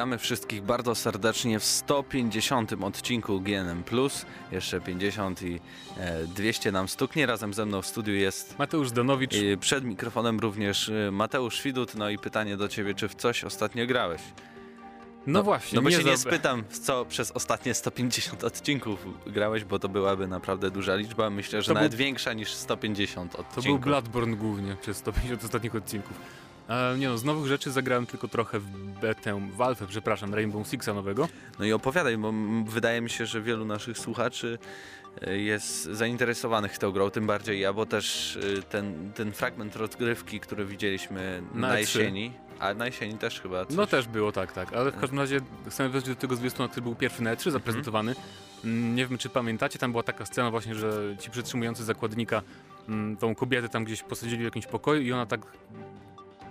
Witamy wszystkich bardzo serdecznie w 150 odcinku GNM+. Jeszcze 50 i e, 200 nam stuknie. Razem ze mną w studiu jest Mateusz Danowicz. e, przed mikrofonem również e, Mateusz Widut. No i pytanie do ciebie, czy w coś ostatnio grałeś? No, właśnie, No bo się nie spytam, w co przez ostatnie 150 odcinków grałeś, bo to byłaby naprawdę duża liczba. Myślę, że To nawet był- większa niż 150 odcinków. To był Bloodborne głównie przez 150 ostatnich odcinków. E, nie no, z nowych rzeczy zagrałem tylko trochę w betę, w Alfę, przepraszam, Rainbow Sixa nowego. No i opowiadaj, bo wydaje mi się, że wielu naszych słuchaczy e, jest zainteresowanych tą grą, tym bardziej ja, bo też e, ten, ten fragment rozgrywki, który widzieliśmy na, Na E3. jesieni, a na jesieni też chyba coś. No też było, tak, tak. Ale w każdym razie chcemy wrócić do tego zwiastuna, który był pierwszy na E3 zaprezentowany. Mm, Nie wiem, czy pamiętacie, tam była taka scena właśnie, że ci przetrzymujący zakładnika mm, tą kobietę tam gdzieś posadzili w jakimś pokoju i ona tak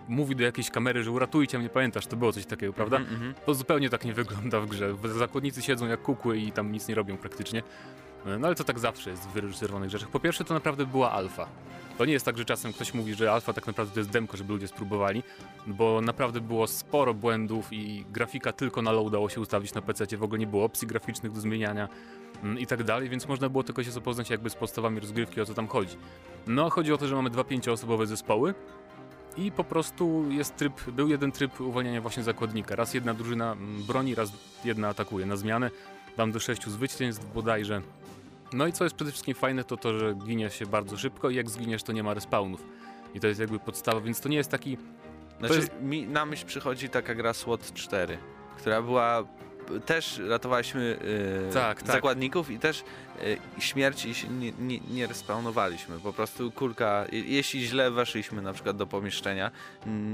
mówi do jakiejś kamery, że uratujcie mnie, pamiętasz, to było coś takiego, prawda? Mhm, mhm. To zupełnie tak nie wygląda w grze. Zakładnicy siedzą jak kukły i tam nic nie robią praktycznie. No ale to tak zawsze jest w wyreżyserowanych rzeczach. Po pierwsze, to naprawdę była alfa. To nie jest tak, że czasem ktoś mówi, że alfa tak naprawdę to jest demko, żeby ludzie spróbowali, bo naprawdę było sporo błędów i grafika tylko na low dało się ustawić na PC, w ogóle nie było opcji graficznych do zmieniania mm, i tak dalej, więc można było tylko się zapoznać jakby z podstawami rozgrywki, o co tam chodzi. No, chodzi o to, że mamy dwa pięcioosobowe zespoły, i po prostu jest tryb, był jeden tryb uwalniania właśnie zakładnika. Raz jedna drużyna mm, broni, raz jedna atakuje na zmianę. Dam do sześciu zwycięstw bodajże. No i co jest przede wszystkim fajne, to to, że ginie się bardzo szybko i jak zginiesz, to nie ma respawnów. I to jest jakby podstawa, więc to nie jest taki... Znaczy, jest- mi na myśl przychodzi taka gra SWOT 4, która była też ratowaliśmy e, Tak, tak. zakładników i też e, śmierci nie, nie, nie respawnowaliśmy. Po prostu kulka, je- jeśli źle weszliśmy na przykład do pomieszczenia,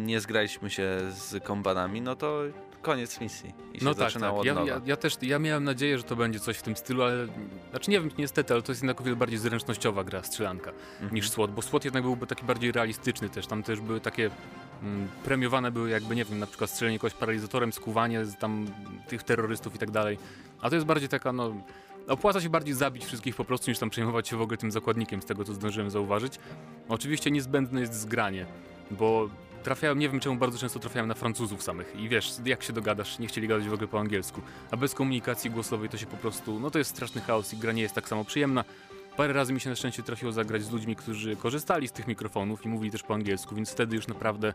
nie zgraliśmy się z kombanami, no to koniec misji i No tak, tak. Ja, ja, ja też ja miałem nadzieję, że to będzie coś w tym stylu, ale... Znaczy nie wiem, niestety, ale to jest jednak o wiele bardziej zręcznościowa gra, strzelanka. Mhm. niż SWOT, bo SWOT jednak byłby taki bardziej realistyczny też, tam też były takie mm, premiowane były jakby, nie wiem, na przykład strzelenie kogoś paralizatorem, skuwanie z tam tych terrorystów i tak dalej, a to jest bardziej taka, no, opłaca się bardziej zabić wszystkich po prostu, niż tam przejmować się w ogóle tym zakładnikiem, z tego co zdążyłem zauważyć. Oczywiście niezbędne jest zgranie, bo trafiałem, nie wiem czemu bardzo często trafiałem na Francuzów samych i wiesz, jak się dogadasz, nie chcieli gadać w ogóle po angielsku, a bez komunikacji głosowej to się po prostu, no to jest straszny chaos i gra nie jest tak samo przyjemna. Parę razy mi się na szczęście trafiło zagrać z ludźmi, którzy korzystali z tych mikrofonów i mówili też po angielsku, więc wtedy już naprawdę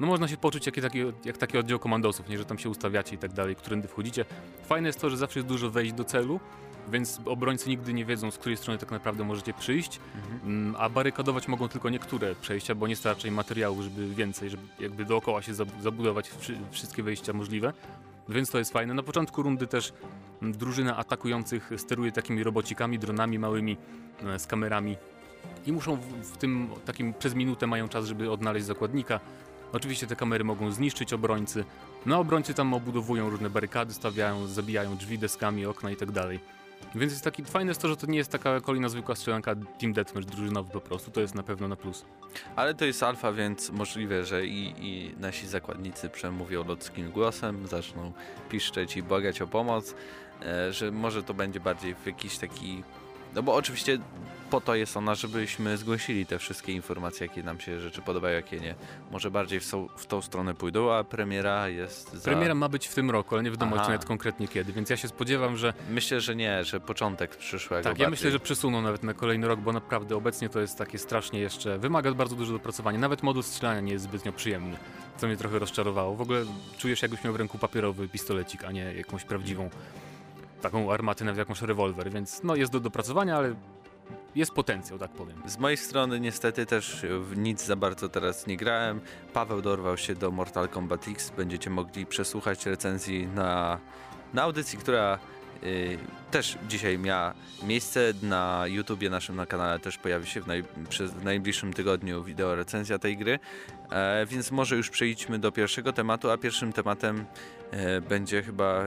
no można się poczuć jak taki, jak taki oddział komandosów, nie, że tam się ustawiacie i tak dalej, którędy wchodzicie. Fajne jest to, że zawsze jest dużo wejść do celu, więc obrońcy nigdy nie wiedzą, z której strony tak naprawdę możecie przyjść, Mhm. Mm, a barykadować mogą tylko niektóre przejścia, bo nie starcza im materiału, żeby więcej, żeby jakby dookoła się zab- zabudować wszy- wszystkie wejścia możliwe. Więc to jest fajne. Na początku rundy też mm, drużyna atakujących steruje takimi robocikami, dronami małymi e, z kamerami i muszą w, w tym takim przez minutę mają czas, żeby odnaleźć zakładnika. Oczywiście te kamery mogą zniszczyć obrońcy. No obrońcy tam obudowują różne barykady, stawiają, zabijają drzwi deskami, okna i tak dalej. Więc jest taki fajne jest to, że to nie jest taka kolejna zwykła strzelanka Team Deathmatch drużynowy po prostu, to jest na pewno na plus. Ale to jest alfa, więc możliwe, że i, i nasi zakładnicy przemówią ludzkim głosem, zaczną piszczeć i błagać o pomoc, e, że może to będzie bardziej w jakiś taki... No bo oczywiście po to jest ona, żebyśmy zgłosili te wszystkie informacje, jakie nam się rzeczy podobają, jakie nie. Może bardziej w, są, w tą stronę pójdą, a premiera jest za... Premiera ma być w tym roku, ale nie wiadomo Aha. jeszcze nawet konkretnie kiedy, więc ja się spodziewam, że Myślę, że nie, że początek przyszłego tak, bardziej. ja myślę, że przesuną nawet na kolejny rok, bo naprawdę obecnie to jest takie strasznie jeszcze, wymaga bardzo dużo dopracowania. Nawet moduł strzelania nie jest zbytnio przyjemny, co mnie trochę rozczarowało. W ogóle czujesz jakbyś miał w ręku papierowy pistolecik, a nie jakąś prawdziwą taką armatę, nawet jakąś rewolwer, więc no jest do dopracowania, ale jest potencjał, tak powiem. Z mojej strony niestety też w nic za bardzo teraz nie grałem. Paweł dorwał się do Mortal Kombat X. Będziecie mogli przesłuchać recenzji na, na audycji, która y, też dzisiaj miała miejsce na YouTubie naszym na kanale też pojawi się w, naj, przez, w najbliższym tygodniu wideo recenzja tej gry. E, więc może już przejdźmy do pierwszego tematu, a pierwszym tematem e, będzie chyba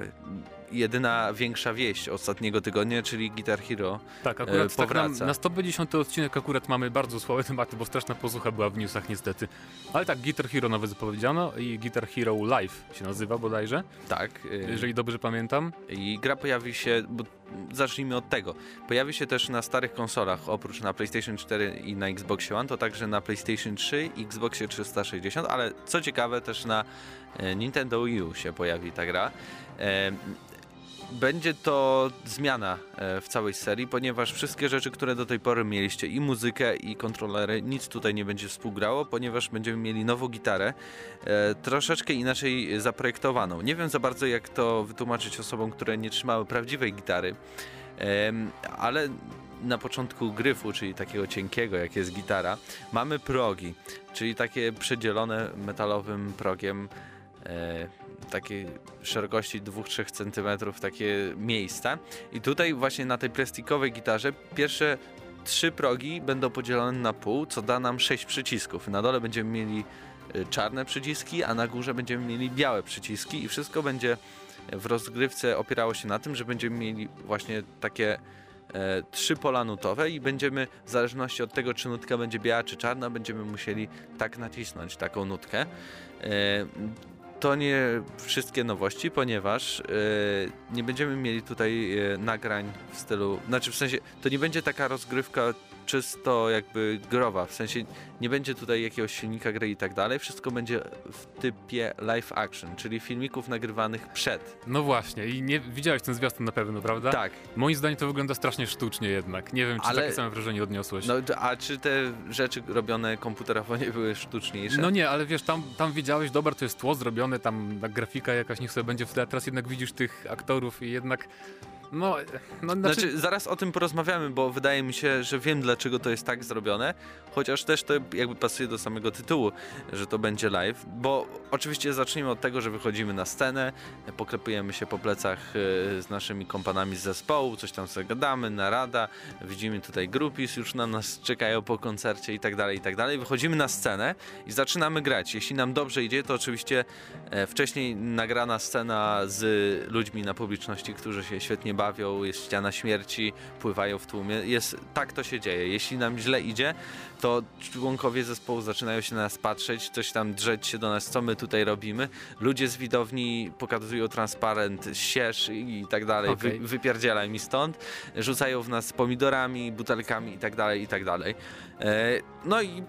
jedyna większa wieść ostatniego tygodnia, czyli Guitar Hero. Tak, akurat tak na, na 150 odcinek akurat mamy bardzo słabe tematy, bo straszna posłucha była w newsach niestety. Ale tak, Guitar Hero nowe zapowiedziano i Guitar Hero Live się nazywa bodajże, Tak. y, jeżeli dobrze pamiętam. I gra pojawi się, bo zacznijmy od tego. Pojawi się też na starych konsolach, oprócz na PlayStation 4 i na Xbox One, to także na PlayStation 3 i Xboxie 360, ale co ciekawe też na e, Nintendo Wii U się pojawi ta gra. Będzie to zmiana e, w całej serii, ponieważ wszystkie rzeczy, które do tej pory mieliście, i muzykę, i kontrolery, nic tutaj nie będzie współgrało, ponieważ będziemy mieli nową gitarę, e, troszeczkę inaczej zaprojektowaną. Nie wiem za bardzo, jak to wytłumaczyć osobom, które nie trzymały prawdziwej gitary, ale na początku gryfu, czyli takiego cienkiego, jak jest gitara, mamy progi, czyli takie przedzielone metalowym progiem e, takiej szerokości 2-3 cm takie miejsca. I tutaj właśnie na tej plastikowej gitarze pierwsze trzy progi będą podzielone na pół, co da nam 6 przycisków. Na dole będziemy mieli y, czarne przyciski, a na górze będziemy mieli białe przyciski i wszystko będzie w rozgrywce opierało się na tym, że będziemy mieli właśnie takie e, trzy pola nutowe i będziemy w zależności od tego, czy nutka będzie biała czy czarna, będziemy musieli tak nacisnąć taką nutkę. E, to nie wszystkie nowości, ponieważ yy, nie będziemy mieli tutaj yy, nagrań w stylu, znaczy w sensie, to nie będzie taka rozgrywka czysto jakby growa, w sensie nie będzie tutaj jakiegoś silnika gry i tak dalej, wszystko będzie w typie live action, czyli filmików nagrywanych przed. No właśnie i nie widziałeś ten zwiastun na pewno, prawda? Tak. Moim zdaniem to wygląda strasznie sztucznie jednak, nie wiem czy Ale... takie same wrażenie odniosłeś. No a czy te rzeczy robione komputerowo nie były sztuczniejsze? No nie, ale wiesz, tam, tam widziałeś, dobra, to jest tło zrobione, tam grafika jakaś niech sobie będzie w tle, teraz jednak widzisz tych aktorów i jednak no, no znaczy... znaczy... zaraz o tym porozmawiamy, bo wydaje mi się, że wiem dlaczego to jest tak zrobione, chociaż też to jakby pasuje do samego tytułu, że to będzie live, bo oczywiście zacznijmy od tego, że wychodzimy na scenę, poklepujemy się po plecach e, z naszymi kompanami z zespołu, coś tam sobie gadamy, narada, widzimy tutaj grupis, już na nas czekają po koncercie i tak dalej, i tak dalej. Wychodzimy na scenę i zaczynamy grać. Jeśli nam dobrze idzie, to oczywiście e, wcześniej nagrana scena z ludźmi na publiczności, którzy się świetnie bawią, bawią, jest ściana śmierci, pływają w tłumie. Jest, tak to się dzieje. Jeśli nam źle idzie, to członkowie zespołu zaczynają się na nas patrzeć, coś tam drzeć się do nas, co my tutaj robimy. Ludzie z widowni pokazują transparent, sierz i tak dalej, okay. Wy, wypierdzielaj mi stąd. Rzucają w nas pomidorami, butelkami i tak dalej, i tak dalej. E, no i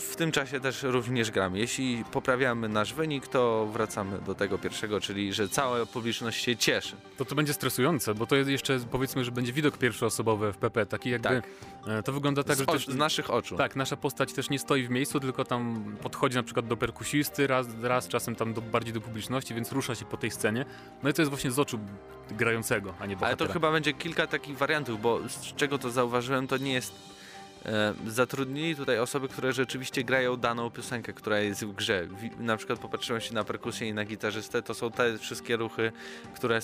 w tym czasie też również gramy. Jeśli poprawiamy nasz wynik, to wracamy do tego pierwszego, czyli że cała publiczność się cieszy. To to będzie stresujące, bo to jest jeszcze powiedzmy, że będzie widok pierwszoosobowy w PP, taki jakby tak. E, to wygląda tak, z, że też, z naszych oczu. Tak, nasza postać też nie stoi w miejscu, tylko tam podchodzi na przykład do perkusisty raz, raz czasem tam do, bardziej do publiczności, więc rusza się po tej scenie. No i to jest właśnie z oczu grającego, a nie bohatera. Ale to chyba będzie kilka takich wariantów, bo z czego to zauważyłem, to nie jest zatrudnili tutaj osoby, które rzeczywiście grają daną piosenkę, która jest w grze. Na przykład popatrzyłem się na perkusję i na gitarzystę, to są te wszystkie ruchy, które,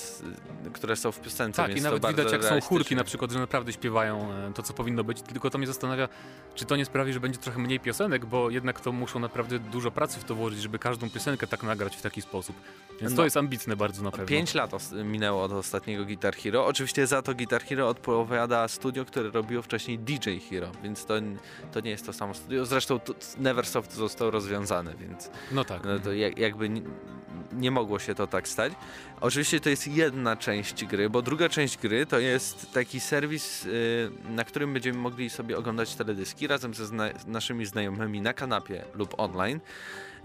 które są w piosence. Tak, i nawet widać jak są chórki na przykład, że naprawdę śpiewają e, to, co powinno być, tylko to mnie zastanawia, czy to nie sprawi, że będzie trochę mniej piosenek, bo jednak to muszą naprawdę dużo pracy w to włożyć, żeby każdą piosenkę tak nagrać w taki sposób. Więc no, to jest ambitne bardzo na pewno. Pięć lat minęło od ostatniego Guitar Hero. Oczywiście za to Guitar Hero odpowiada studio, które robiło wcześniej DJ Hero, więc to, to nie jest to samo studio. Zresztą Neversoft został rozwiązany, więc no tak. No to jakby nie, nie mogło się to tak stać. Oczywiście to jest jedna część gry, bo druga część gry to jest taki serwis, y, na którym będziemy mogli sobie oglądać teledyski razem ze zna naszymi znajomymi na kanapie lub online.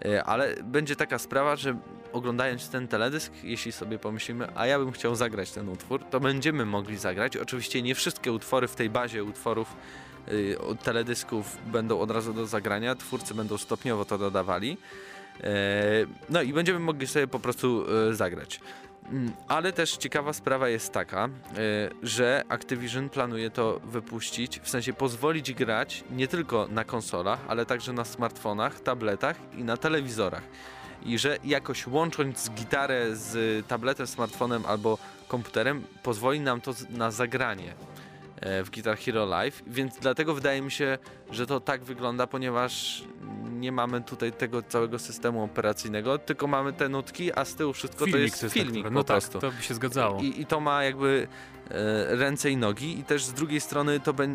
Y, ale będzie taka sprawa, że oglądając ten teledysk, jeśli sobie pomyślimy, a ja bym chciał zagrać ten utwór, to będziemy mogli zagrać. Oczywiście nie wszystkie utwory w tej bazie utworów teledysków będą od razu do zagrania, twórcy będą stopniowo to dodawali. E, no i będziemy mogli sobie po prostu e, zagrać. Mm, ale też ciekawa sprawa jest taka, e, że Activision planuje to wypuścić, w sensie pozwolić grać nie tylko na konsolach, ale także na smartfonach, tabletach i na telewizorach. I że jakoś łącząc gitarę z tabletem, smartfonem albo komputerem, pozwoli nam to na zagranie w Guitar Hero Live, więc dlatego wydaje mi się, że to tak wygląda, ponieważ nie mamy tutaj tego całego systemu operacyjnego, tylko mamy te nutki, a z tyłu wszystko filmik to jest, jest filmik no po tak, prostu. to by się zgadzało. I, I, to ma jakby e, ręce i nogi i też z drugiej strony to, be,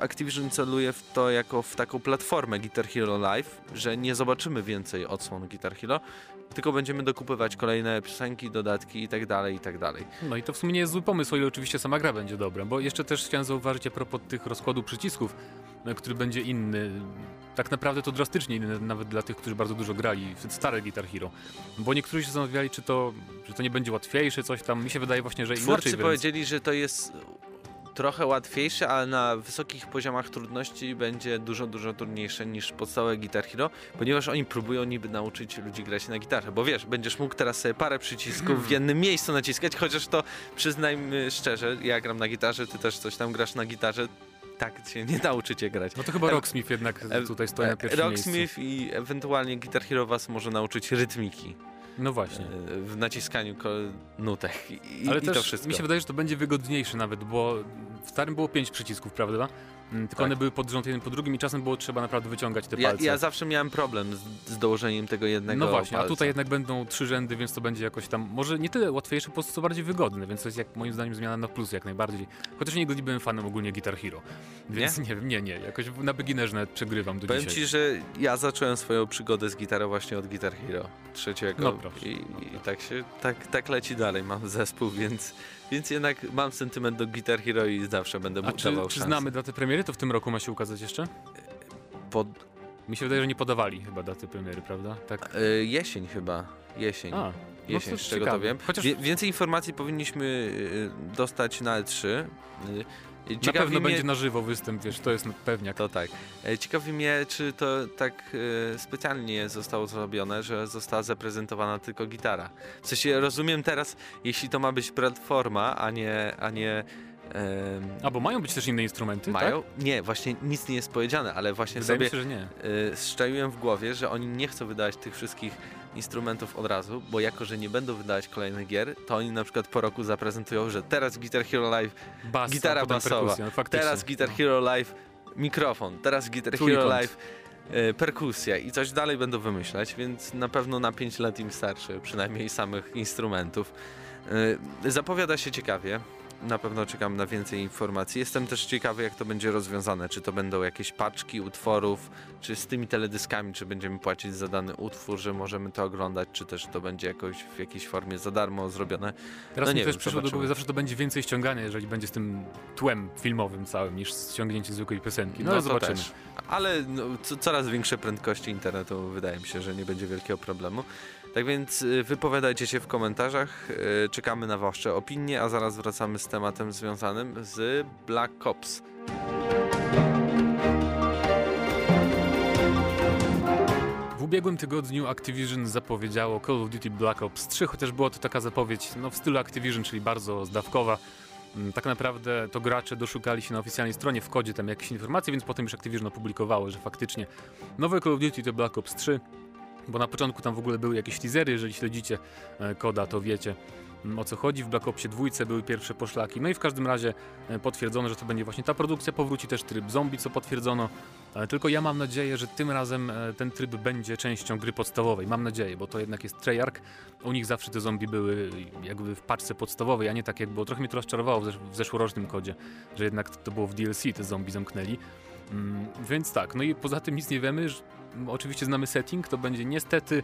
Activision celuje w to jako w taką platformę Guitar Hero Live, że nie zobaczymy więcej odsłon Guitar Hero, tylko będziemy dokupywać kolejne piosenki, dodatki i tak dalej, i tak dalej. No i to w sumie nie jest zły pomysł, ile oczywiście sama gra będzie dobra, bo jeszcze też chciałem zauważyć a propos tych rozkładu przycisków, e, który będzie inny. Tak naprawdę to drastycznie inny, nawet dla tych, którzy bardzo dużo grali w stare Guitar Hero. Bo niektórzy się zastanawiali, czy to, czy to nie będzie łatwiejsze, coś tam. Mi się wydaje właśnie, że inaczej Twórcy wręcz. powiedzieli, że to jest trochę łatwiejsze, ale na wysokich poziomach trudności będzie dużo, dużo trudniejsze niż podstawowe Guitar Hero, ponieważ oni próbują niby nauczyć ludzi grać na gitarze, bo wiesz, będziesz mógł teraz sobie parę przycisków w jednym miejscu naciskać, chociaż to przyznajmy szczerze, ja gram na gitarze, ty też coś tam grasz na gitarze, tak się nie nauczycie grać. No to chyba E, Rocksmith jednak e, tutaj stoi na pierwszym miejscu. Rocksmith i ewentualnie Guitar Hero was może nauczyć rytmiki No właśnie. e, w naciskaniu nutek i, Ale i to wszystko. mi się wydaje, że to będzie wygodniejsze nawet, bo w starym było pięć przycisków, prawda? Mm, Tylko Tak. one były pod rząd jeden po drugim i czasem było trzeba naprawdę wyciągać te Ja, palce. ja zawsze miałem problem z, z dołożeniem tego jednego No właśnie, palca. a tutaj jednak będą trzy rzędy, więc to będzie jakoś tam, może nie tyle łatwiejsze, po prostu co bardziej wygodne, więc to jest jak moim zdaniem zmiana na plus jak najbardziej. Chociaż nigdy nie byłem fanem ogólnie Guitar Hero, więc nie, wiem, nie, nie, jakoś na beginnerze nawet przegrywam do Powiem dzisiaj. ci, że ja zacząłem swoją przygodę z gitarą właśnie od Guitar Hero trzeciego No proszę. I, i tak się, tak, tak leci dalej, mam zespół, więc, więc jednak mam sentyment do Guitar Hero i zawsze będę A mu czy, dawał czy szansę. znamy datę premiery? To w tym roku ma się ukazać jeszcze? Pod, Mi się wydaje, że nie podawali chyba daty premiery, prawda? Tak. y, jesień chyba, jesień. A, Jesień, no to z czego to wiem. Chociaż Wie, więcej informacji powinniśmy y, dostać na E3. Y, na ciekawi pewno mnie- będzie na żywo występ, wiesz, to jest pewniak. To tak. E, Ciekawi mnie, czy to tak e, specjalnie zostało zrobione, że została zaprezentowana tylko gitara. W sensie rozumiem teraz, jeśli to ma być platforma, a nie. A nie A, bo mają być też inne instrumenty, mają? tak? Nie, właśnie nic nie jest powiedziane, ale właśnie Wydaje sobie się, że nie. y, strzeliłem w głowie, że oni nie chcą wydawać tych wszystkich instrumentów od razu, bo jako, że nie będą wydawać kolejnych gier, to oni na przykład po roku zaprezentują, że teraz Guitar Hero Live Bas, gitara basowa. no. Teraz Guitar No. Hero Live mikrofon, teraz Guitar Hero Trójkąt. Live e, perkusja i coś dalej będą wymyślać, więc na pewno na 5 lat im starczy, przynajmniej samych instrumentów. E, Zapowiada się ciekawie. Na pewno czekam na więcej informacji. Jestem też ciekawy, jak to będzie rozwiązane. Czy to będą jakieś paczki utworów, czy z tymi teledyskami, czy będziemy płacić za dany utwór, że możemy to oglądać, czy też to będzie jakoś w jakiejś formie za darmo zrobione. Teraz no mi nie też wiem, przyszło do zobaczymy. głowy, zawsze to będzie więcej ściągania, jeżeli będzie z tym tłem filmowym całym, niż ściągnięcie zwykłej piosenki. No, to zobaczymy. też. Ale no, co, coraz większe prędkości internetu wydaje mi się, że nie będzie wielkiego problemu. Tak więc y, wypowiadajcie się w komentarzach, y, czekamy na wasze opinie, a zaraz wracamy z tematem związanym z Black Ops. W ubiegłym tygodniu Activision zapowiedziało Call of Duty Black Ops 3, chociaż była to taka zapowiedź no, w stylu Activision, czyli bardzo zdawkowa. Mm, Tak naprawdę to gracze doszukali się na oficjalnej stronie w kodzie tam jakieś informacje, więc potem już Activision opublikowało, że faktycznie nowe Call of Duty to Black Ops 3, bo na początku tam w ogóle były jakieś teasery, jeżeli śledzicie e, koda, to wiecie mm, o co chodzi. W Black Opsie 2 były pierwsze poszlaki, no i w każdym razie e, potwierdzono, że to będzie właśnie ta produkcja, powróci też tryb zombie, co potwierdzono. E, Tylko ja mam nadzieję, że tym razem ten tryb będzie częścią gry podstawowej. Mam nadzieję, bo to jednak jest Treyarch. U nich zawsze te zombie były jakby w paczce podstawowej, a nie tak jak było. Trochę mnie to rozczarowało w zeszłorocznym kodzie, że jednak to było w DLC, te zombie zamknęli. Mm, więc tak, no i poza tym nic nie wiemy. Oczywiście znamy setting, to będzie niestety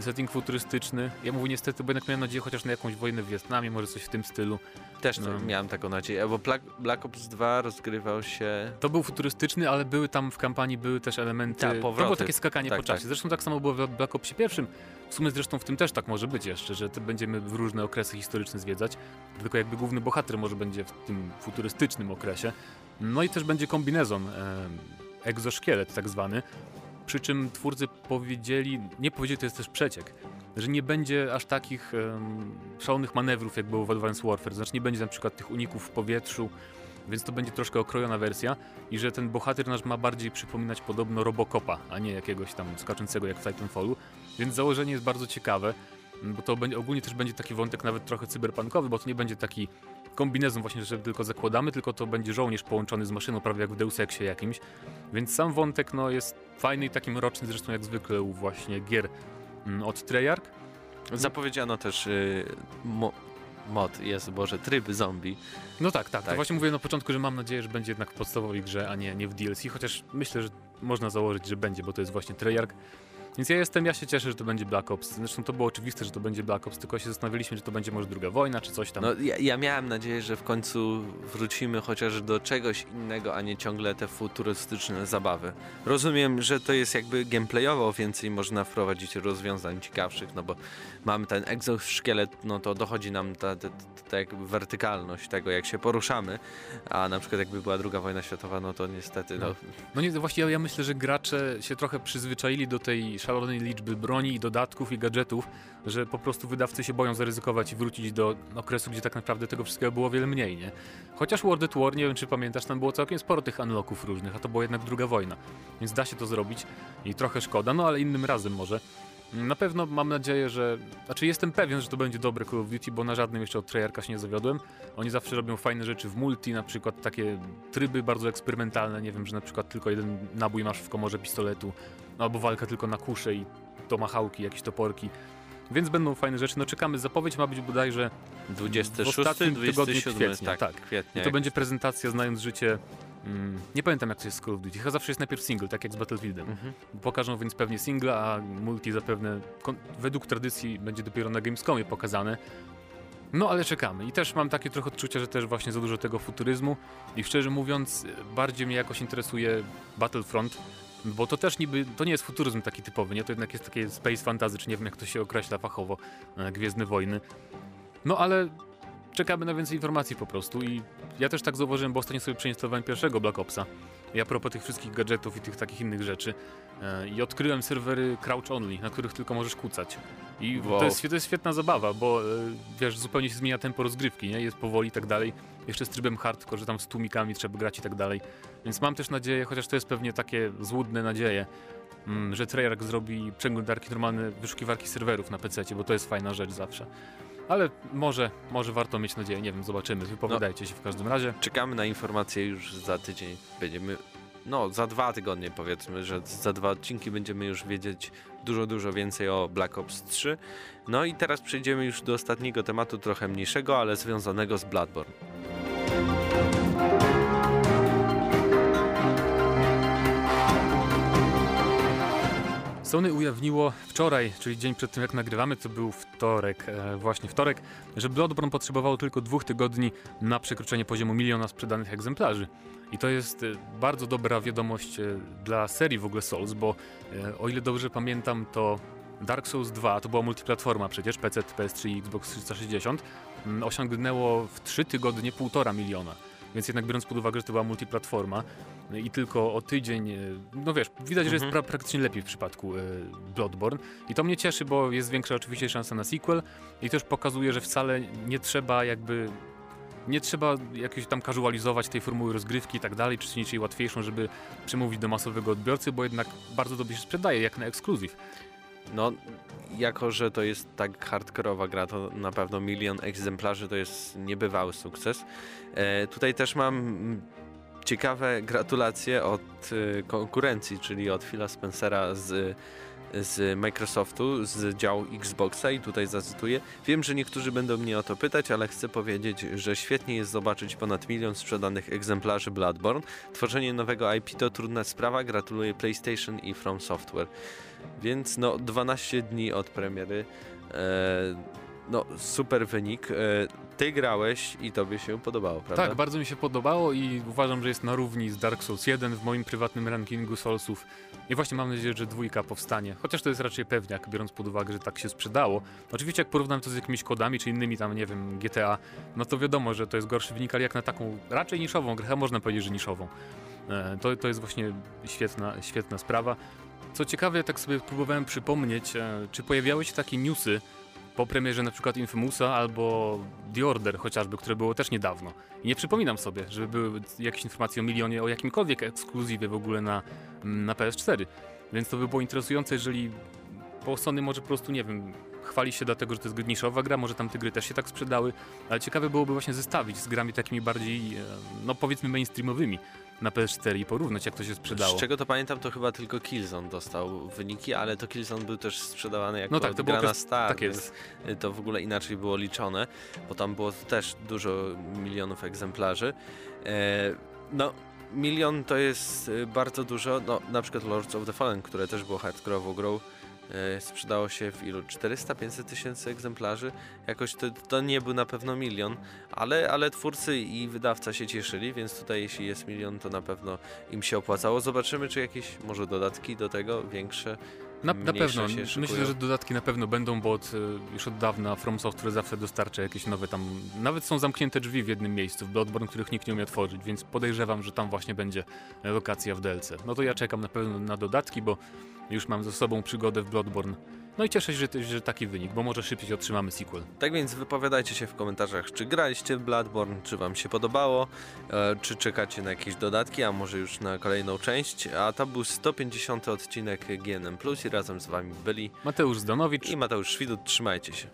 setting futurystyczny. Ja mówię niestety, bo jednak miałem nadzieję chociaż na jakąś wojnę w Wietnamie, może coś w tym stylu. Też to No. miałem taką nadzieję, bo Black, Black Ops 2 rozgrywał się... To był futurystyczny, ale były tam w kampanii były też elementy. To powroty. było takie skakanie Tak, po czasie. tak. Zresztą tak samo było w Black Opsie pierwszym. W sumie zresztą w tym też tak może być jeszcze, że będziemy w różne okresy historyczne zwiedzać. Tylko jakby główny bohater może będzie w tym futurystycznym okresie. No i też będzie kombinezon, e, egzoszkielet tak zwany. Przy czym twórcy powiedzieli, nie powiedzieli, to jest też przeciek, że nie będzie aż takich em, szalonych manewrów, jak było w Advanced Warfare. Znaczy nie będzie na przykład tych uników w powietrzu, więc to będzie troszkę okrojona wersja i że ten bohater nasz ma bardziej przypominać podobno Robocopa, a nie jakiegoś tam skaczącego jak w Titanfallu. Więc założenie jest bardzo ciekawe, bo to ogólnie też będzie taki wątek nawet trochę cyberpunkowy, bo to nie będzie taki kombinezon właśnie, że tylko zakładamy, tylko to będzie żołnierz połączony z maszyną, prawie jak w Deus Exie jakimś. Więc sam wątek no, jest fajny i taki mroczny, zresztą jak zwykle u właśnie gier mm, od Treyarch. Zapowiedziano też y, mo mod, jest Boże, tryb zombie. No tak, tak, Tak. To właśnie mówiłem na początku, że mam nadzieję, że będzie jednak w podstawowej grze, a nie, nie w DLC, chociaż myślę, że można założyć, że będzie, bo to jest właśnie Treyarch. Więc ja jestem, ja się cieszę, że to będzie Black Ops. Zresztą to było oczywiste, że to będzie Black Ops, tylko się zastanawialiśmy, że to będzie może druga wojna, czy coś tam. No, ja, ja miałem nadzieję, że w końcu wrócimy chociaż do czegoś innego, a nie ciągle te futurystyczne zabawy. Rozumiem, że to jest jakby gameplayowo więcej można wprowadzić rozwiązań ciekawszych, no bo mamy ten egzoszkielet, no to dochodzi nam ta, ta, ta, jakby wertykalność tego, jak się poruszamy, a na przykład jakby była druga wojna światowa, no to niestety, no, No nie, właśnie ja, ja myślę, że gracze się trochę przyzwyczaili do tej szalonej liczby broni i dodatków i gadżetów, że po prostu wydawcy się boją zaryzykować i wrócić do okresu, gdzie tak naprawdę tego wszystkiego było wiele mniej, nie? Chociaż World at War, nie wiem czy pamiętasz, tam było całkiem sporo tych unlocków różnych, a to była jednak druga wojna, więc da się to zrobić i trochę szkoda, no ale innym razem może. Na pewno mam nadzieję, że. Znaczy, jestem pewien, że to będzie dobre Call of Duty, bo na żadnym jeszcze od Treyarcha się nie zawiodłem. Oni zawsze robią fajne rzeczy w multi, na przykład takie tryby bardzo eksperymentalne. Nie wiem, że na przykład tylko jeden nabój masz w komorze pistoletu, albo walka tylko na kusze i tomahawki, jakieś toporki. Więc będą fajne rzeczy. No czekamy, zapowiedź ma być bodajże 26, w ostatnim tygodniu 27, kwietnia, tak, tak. kwietnia. i to będzie prezentacja znając życie. Mm, nie pamiętam jak to jest z Call of Duty. Chyba zawsze jest najpierw single, tak jak z Battlefieldem. Mhm. Pokażą więc pewnie singla, a multi zapewne według tradycji będzie dopiero na Gamescomie pokazane. No ale czekamy i też mam takie trochę odczucie, że też właśnie za dużo tego futuryzmu i szczerze mówiąc bardziej mnie jakoś interesuje Battlefront, bo to też niby, to nie jest futuryzm taki typowy, nie? To jednak jest takie space fantasy, czy nie wiem jak to się określa fachowo, e, Gwiezdne Wojny. No ale czekamy na więcej informacji po prostu i ja też tak zauważyłem, bo ostatnio sobie przeinstalowałem pierwszego Black Opsa i a propos tych wszystkich gadżetów i tych takich innych rzeczy e, i odkryłem serwery crouch only, na których tylko możesz kucać. I Wow. to, jest, to jest świetna zabawa, bo e, wiesz, zupełnie się zmienia tempo rozgrywki, nie? Jest powoli i tak dalej. Jeszcze z trybem hardcore, że tam z tłumikami trzeba grać i tak dalej. Więc mam też nadzieję, chociaż to jest pewnie takie złudne nadzieje, mm, że Treyarch zrobi przeglądarki normalne, wyszukiwarki serwerów na PC, bo to jest fajna rzecz zawsze. Ale może, może warto mieć nadzieję, nie wiem, zobaczymy. Wypowiadajcie się w każdym razie. Czekamy na informacje już za tydzień. Będziemy, no za dwa tygodnie powiedzmy, że za dwa odcinki będziemy już wiedzieć dużo, dużo więcej o Black Ops 3. No i teraz przejdziemy już do ostatniego tematu, trochę mniejszego, ale związanego z Bloodborne. Sony ujawniło wczoraj, czyli dzień przed tym jak nagrywamy, to był wtorek, e, właśnie wtorek, że Bloodborne potrzebowało tylko dwóch tygodni na przekroczenie poziomu miliona sprzedanych egzemplarzy. I to jest e, bardzo dobra wiadomość e, dla serii w ogóle Souls, bo o ile dobrze pamiętam, to Dark Souls 2 to była multiplatforma przecież, PC, PS3 i Xbox 360, mm, osiągnęło w 3 tygodnie półtora miliona. Więc jednak biorąc pod uwagę, że to była multiplatforma e, i tylko o tydzień, e, no wiesz, widać, że jest Mhm. pra praktycznie lepiej w przypadku e, Bloodborne. I to mnie cieszy, bo jest większa oczywiście szansa na sequel i też pokazuje, że wcale nie trzeba jakby nie trzeba jakoś tam casualizować tej formuły rozgrywki i tak dalej, czy czynić jej łatwiejszą, żeby przemówić do masowego odbiorcy, bo jednak bardzo dobrze się sprzedaje, jak na ekskluzyw. No, jako że to jest tak hardkorowa gra, to na pewno milion egzemplarzy to jest niebywały sukces. E, tutaj też mam ciekawe gratulacje od e, konkurencji, czyli od Phila Spencera z, z Microsoftu, z działu Xboxa i tutaj zacytuję. Wiem, że niektórzy będą mnie o to pytać, ale chcę powiedzieć, że świetnie jest zobaczyć ponad milion sprzedanych egzemplarzy Bloodborne. Tworzenie nowego IP to trudna sprawa, gratuluję PlayStation i From Software. Więc no 12 dni od premiery. E, no super wynik. E, ty grałeś i tobie się podobało, prawda? Tak, bardzo mi się podobało i uważam, że jest na równi z Dark Souls 1 w moim prywatnym rankingu Soulsów. I właśnie mam nadzieję, że dwójka powstanie. Chociaż to jest raczej pewniak, biorąc pod uwagę, że tak się sprzedało. Oczywiście jak porównam to z jakimiś kodami, czy innymi tam, nie wiem, GTA, no to wiadomo, że to jest gorszy wynik, ale jak na taką raczej niszową grę, można powiedzieć, że niszową. E, To, to jest właśnie świetna, świetna sprawa. Co ciekawe, tak sobie próbowałem przypomnieć, e, czy pojawiały się takie newsy po premierze na przykład Infamousa albo The Order chociażby, które było też niedawno. I nie przypominam sobie, żeby były jakieś informacje o milionie, o jakimkolwiek ekskluzywie w ogóle na, na PS4. Więc to by było interesujące, jeżeli po Sony może po prostu, nie wiem, chwali się dlatego, że to jest niszowa gra, może tam te gry też się tak sprzedały, ale ciekawe byłoby właśnie zestawić z grami takimi bardziej, e, no powiedzmy mainstreamowymi na PS4 i porównać jak to się sprzedało. Z czego to pamiętam, to chyba tylko Killzone dostał wyniki, ale to Killzone był też sprzedawany jako No tak, to gra na start, tak jest. y, to w ogóle inaczej było liczone, bo tam było też dużo milionów egzemplarzy. E, no, milion to jest bardzo dużo, no na przykład Lords of the Fallen, które też było hardcore'ową grą, e, sprzedało się w ilu? 400-500 tysięcy egzemplarzy? Jakoś to, to nie był na pewno milion, ale, ale twórcy i wydawca się cieszyli, więc tutaj jeśli jest milion, to na pewno im się opłacało. Zobaczymy, czy jakieś może dodatki do tego większe. Na, na pewno. Myślę, że dodatki na pewno będą, bo od, e, już od dawna From Software zawsze dostarcza jakieś nowe tam. Nawet są zamknięte drzwi w jednym miejscu, w Bloodborne, których nikt nie umie otworzyć, więc podejrzewam, że tam właśnie będzie lokacja w DLC. No to ja czekam na pewno na dodatki, bo już mam ze sobą przygodę w Bloodborne. No i cieszę się, że, że taki wynik, bo może szybciej otrzymamy sequel. Tak więc wypowiadajcie się w komentarzach, czy graliście w Bloodborne, czy wam się podobało, e, czy czekacie na jakieś dodatki, a może już na kolejną część. A to był 150 odcinek GNM+, i razem z wami byli Mateusz Zdanowicz, i Mateusz Świdut. Trzymajcie się.